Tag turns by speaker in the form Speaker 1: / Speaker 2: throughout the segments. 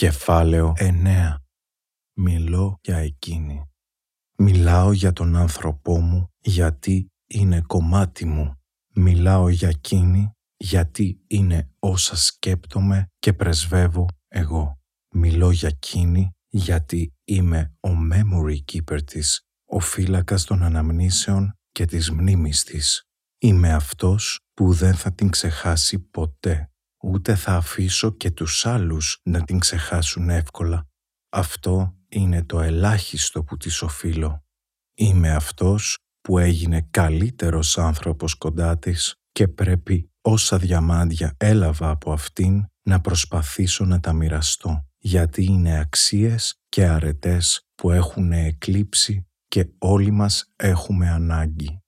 Speaker 1: Κεφάλαιο 9 Μιλώ για εκείνη. Μιλάω για τον άνθρωπό μου γιατί είναι κομμάτι μου. Μιλάω για εκείνη γιατί είναι όσα σκέπτομαι και πρεσβεύω εγώ. Μιλώ για εκείνη γιατί είμαι ο memory keeper της, ο φύλακας των αναμνήσεων και της μνήμης της. Είμαι αυτός που δεν θα την ξεχάσει ποτέ, ούτε θα αφήσω και τους άλλους να την ξεχάσουν εύκολα. Αυτό είναι το ελάχιστο που της οφείλω. Είμαι αυτός που έγινε καλύτερος άνθρωπος κοντά της και πρέπει όσα διαμάντια έλαβα από αυτήν να προσπαθήσω να τα μοιραστώ, γιατί είναι αξίες και αρετές που έχουν εκλείψει και όλοι μας έχουμε ανάγκη.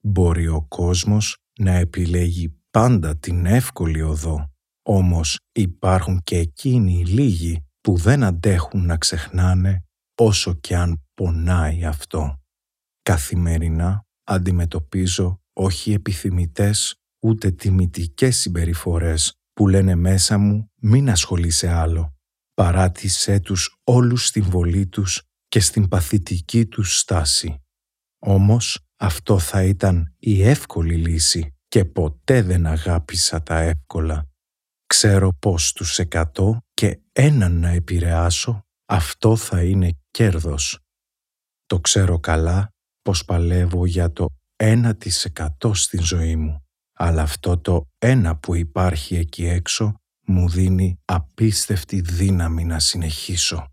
Speaker 1: Μπορεί ο κόσμος να επιλέγει πάντα την εύκολη οδό, όμως υπάρχουν και εκείνοι οι λίγοι που δεν αντέχουν να ξεχνάνε όσο και αν πονάει αυτό. Καθημερινά αντιμετωπίζω όχι επιθυμητές ούτε τιμητικές συμπεριφορές που λένε μέσα μου μην ασχολείσαι άλλο. Παράτησέ τους όλους στην βολή τους και στην παθητική τους στάση. Όμως αυτό θα ήταν η εύκολη λύση και ποτέ δεν αγάπησα τα εύκολα. Ξέρω πως τους εκατό και έναν να επηρεάσω, αυτό θα είναι κέρδος. Το ξέρω καλά πως παλεύω για το 1% στην ζωή μου, αλλά αυτό το ένα που υπάρχει εκεί έξω μου δίνει απίστευτη δύναμη να συνεχίσω.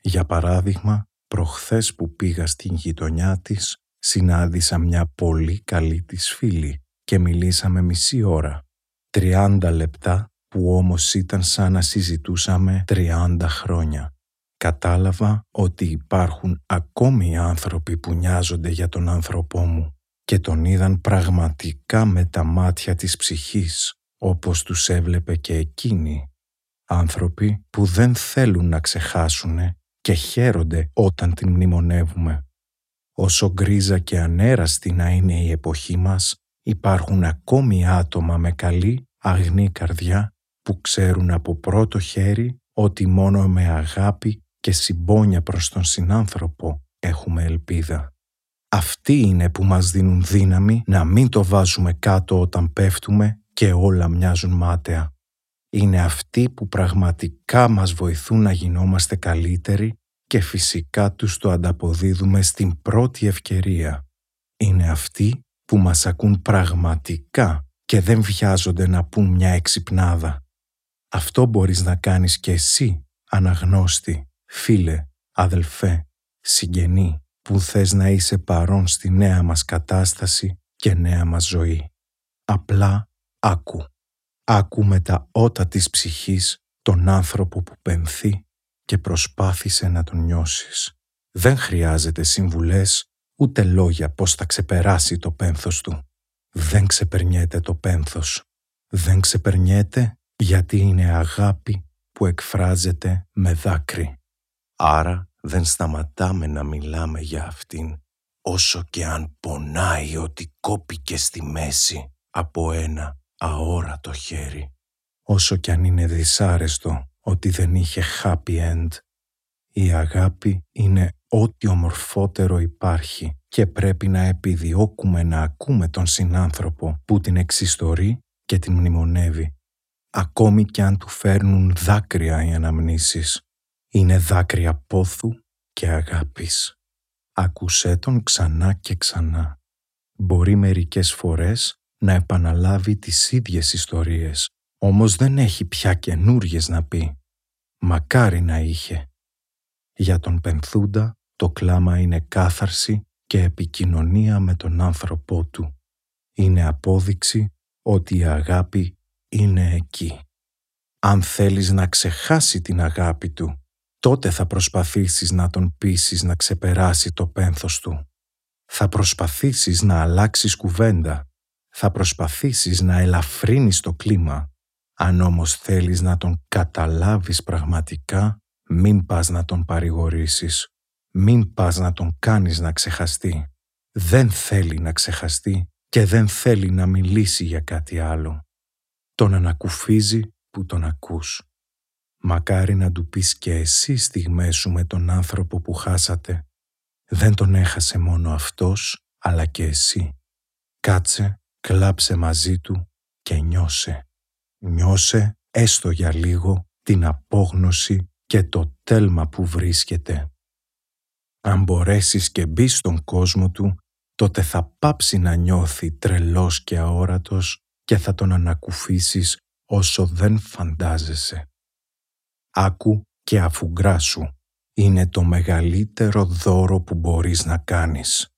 Speaker 1: Για παράδειγμα, προχθές που πήγα στην γειτονιά της, συνάντησα μια πολύ καλή της φίλη και μιλήσαμε μισή ώρα. 30 λεπτά που όμως ήταν σαν να συζητούσαμε 30 χρόνια. Κατάλαβα ότι υπάρχουν ακόμη άνθρωποι που νοιάζονται για τον άνθρωπό μου και τον είδαν πραγματικά με τα μάτια της ψυχής, όπως τους έβλεπε και εκείνη. Άνθρωποι που δεν θέλουν να ξεχάσουνε και χαίρονται όταν την μνημονεύουμε. Όσο γκρίζα και ανέραστη να είναι η εποχή μας, υπάρχουν ακόμη άτομα με καλή, αγνή καρδιά που ξέρουν από πρώτο χέρι ότι μόνο με αγάπη και συμπόνια προς τον συνάνθρωπο έχουμε ελπίδα. Αυτοί είναι που μας δίνουν δύναμη να μην το βάζουμε κάτω όταν πέφτουμε και όλα μοιάζουν μάταια. Είναι αυτοί που πραγματικά μας βοηθούν να γινόμαστε καλύτεροι και φυσικά τους το ανταποδίδουμε στην πρώτη ευκαιρία. Είναι αυτοί που μας ακούν πραγματικά και δεν βιάζονται να πούν μια εξυπνάδα. Αυτό μπορείς να κάνεις και εσύ, αναγνώστη, φίλε, αδελφέ, συγγενή, που θες να είσαι παρόν στη νέα μας κατάσταση και νέα μας ζωή. Απλά άκου. Άκου με τα ότα της ψυχής τον άνθρωπο που πενθεί και προσπάθησε να τον νιώσεις. Δεν χρειάζεται συμβουλές ούτε λόγια πώς θα ξεπεράσει το πένθος του. Δεν ξεπερνιέται το πένθος. Δεν ξεπερνιέται γιατί είναι αγάπη που εκφράζεται με δάκρυ. Άρα δεν σταματάμε να μιλάμε για αυτήν, όσο και αν πονάει ότι κόπηκε στη μέση από ένα αόρατο χέρι. Όσο και αν είναι δυσάρεστο ότι δεν είχε happy end. Η αγάπη είναι ό,τι ομορφότερο υπάρχει και πρέπει να επιδιώκουμε να ακούμε τον συνάνθρωπο που την εξιστορεί και την μνημονεύει ακόμη κι αν του φέρνουν δάκρυα οι αναμνήσεις. Είναι δάκρυα πόθου και αγάπης. Άκουσέ τον ξανά και ξανά. Μπορεί μερικές φορές να επαναλάβει τις ίδιες ιστορίες, όμως δεν έχει πια καινούριε να πει. Μακάρι να είχε. Για τον Πενθούντα το κλάμα είναι κάθαρση και επικοινωνία με τον άνθρωπό του. Είναι απόδειξη ότι η αγάπη είναι εκεί. Αν θέλεις να ξεχάσει την αγάπη του, τότε θα προσπαθήσεις να τον πείσεις να ξεπεράσει το πένθος του. Θα προσπαθήσεις να αλλάξεις κουβέντα. Θα προσπαθήσεις να ελαφρύνεις το κλίμα. Αν όμως θέλεις να τον καταλάβεις πραγματικά, μην πας να τον παρηγορήσεις. Μην πας να τον κάνεις να ξεχαστεί. Δεν θέλει να ξεχαστεί και δεν θέλει να μιλήσει για κάτι άλλο τον ανακουφίζει που τον ακούς. Μακάρι να του πεις και εσύ στιγμές σου με τον άνθρωπο που χάσατε. Δεν τον έχασε μόνο αυτός, αλλά και εσύ. Κάτσε, κλάψε μαζί του και νιώσε. Νιώσε, έστω για λίγο, την απόγνωση και το τέλμα που βρίσκεται. Αν μπορέσεις και μπει στον κόσμο του, τότε θα πάψει να νιώθει τρελός και αόρατος και θα τον ανακουφίσεις όσο δεν φαντάζεσαι. Άκου και αφουγκράσου. Είναι το μεγαλύτερο δώρο που μπορείς να κάνεις.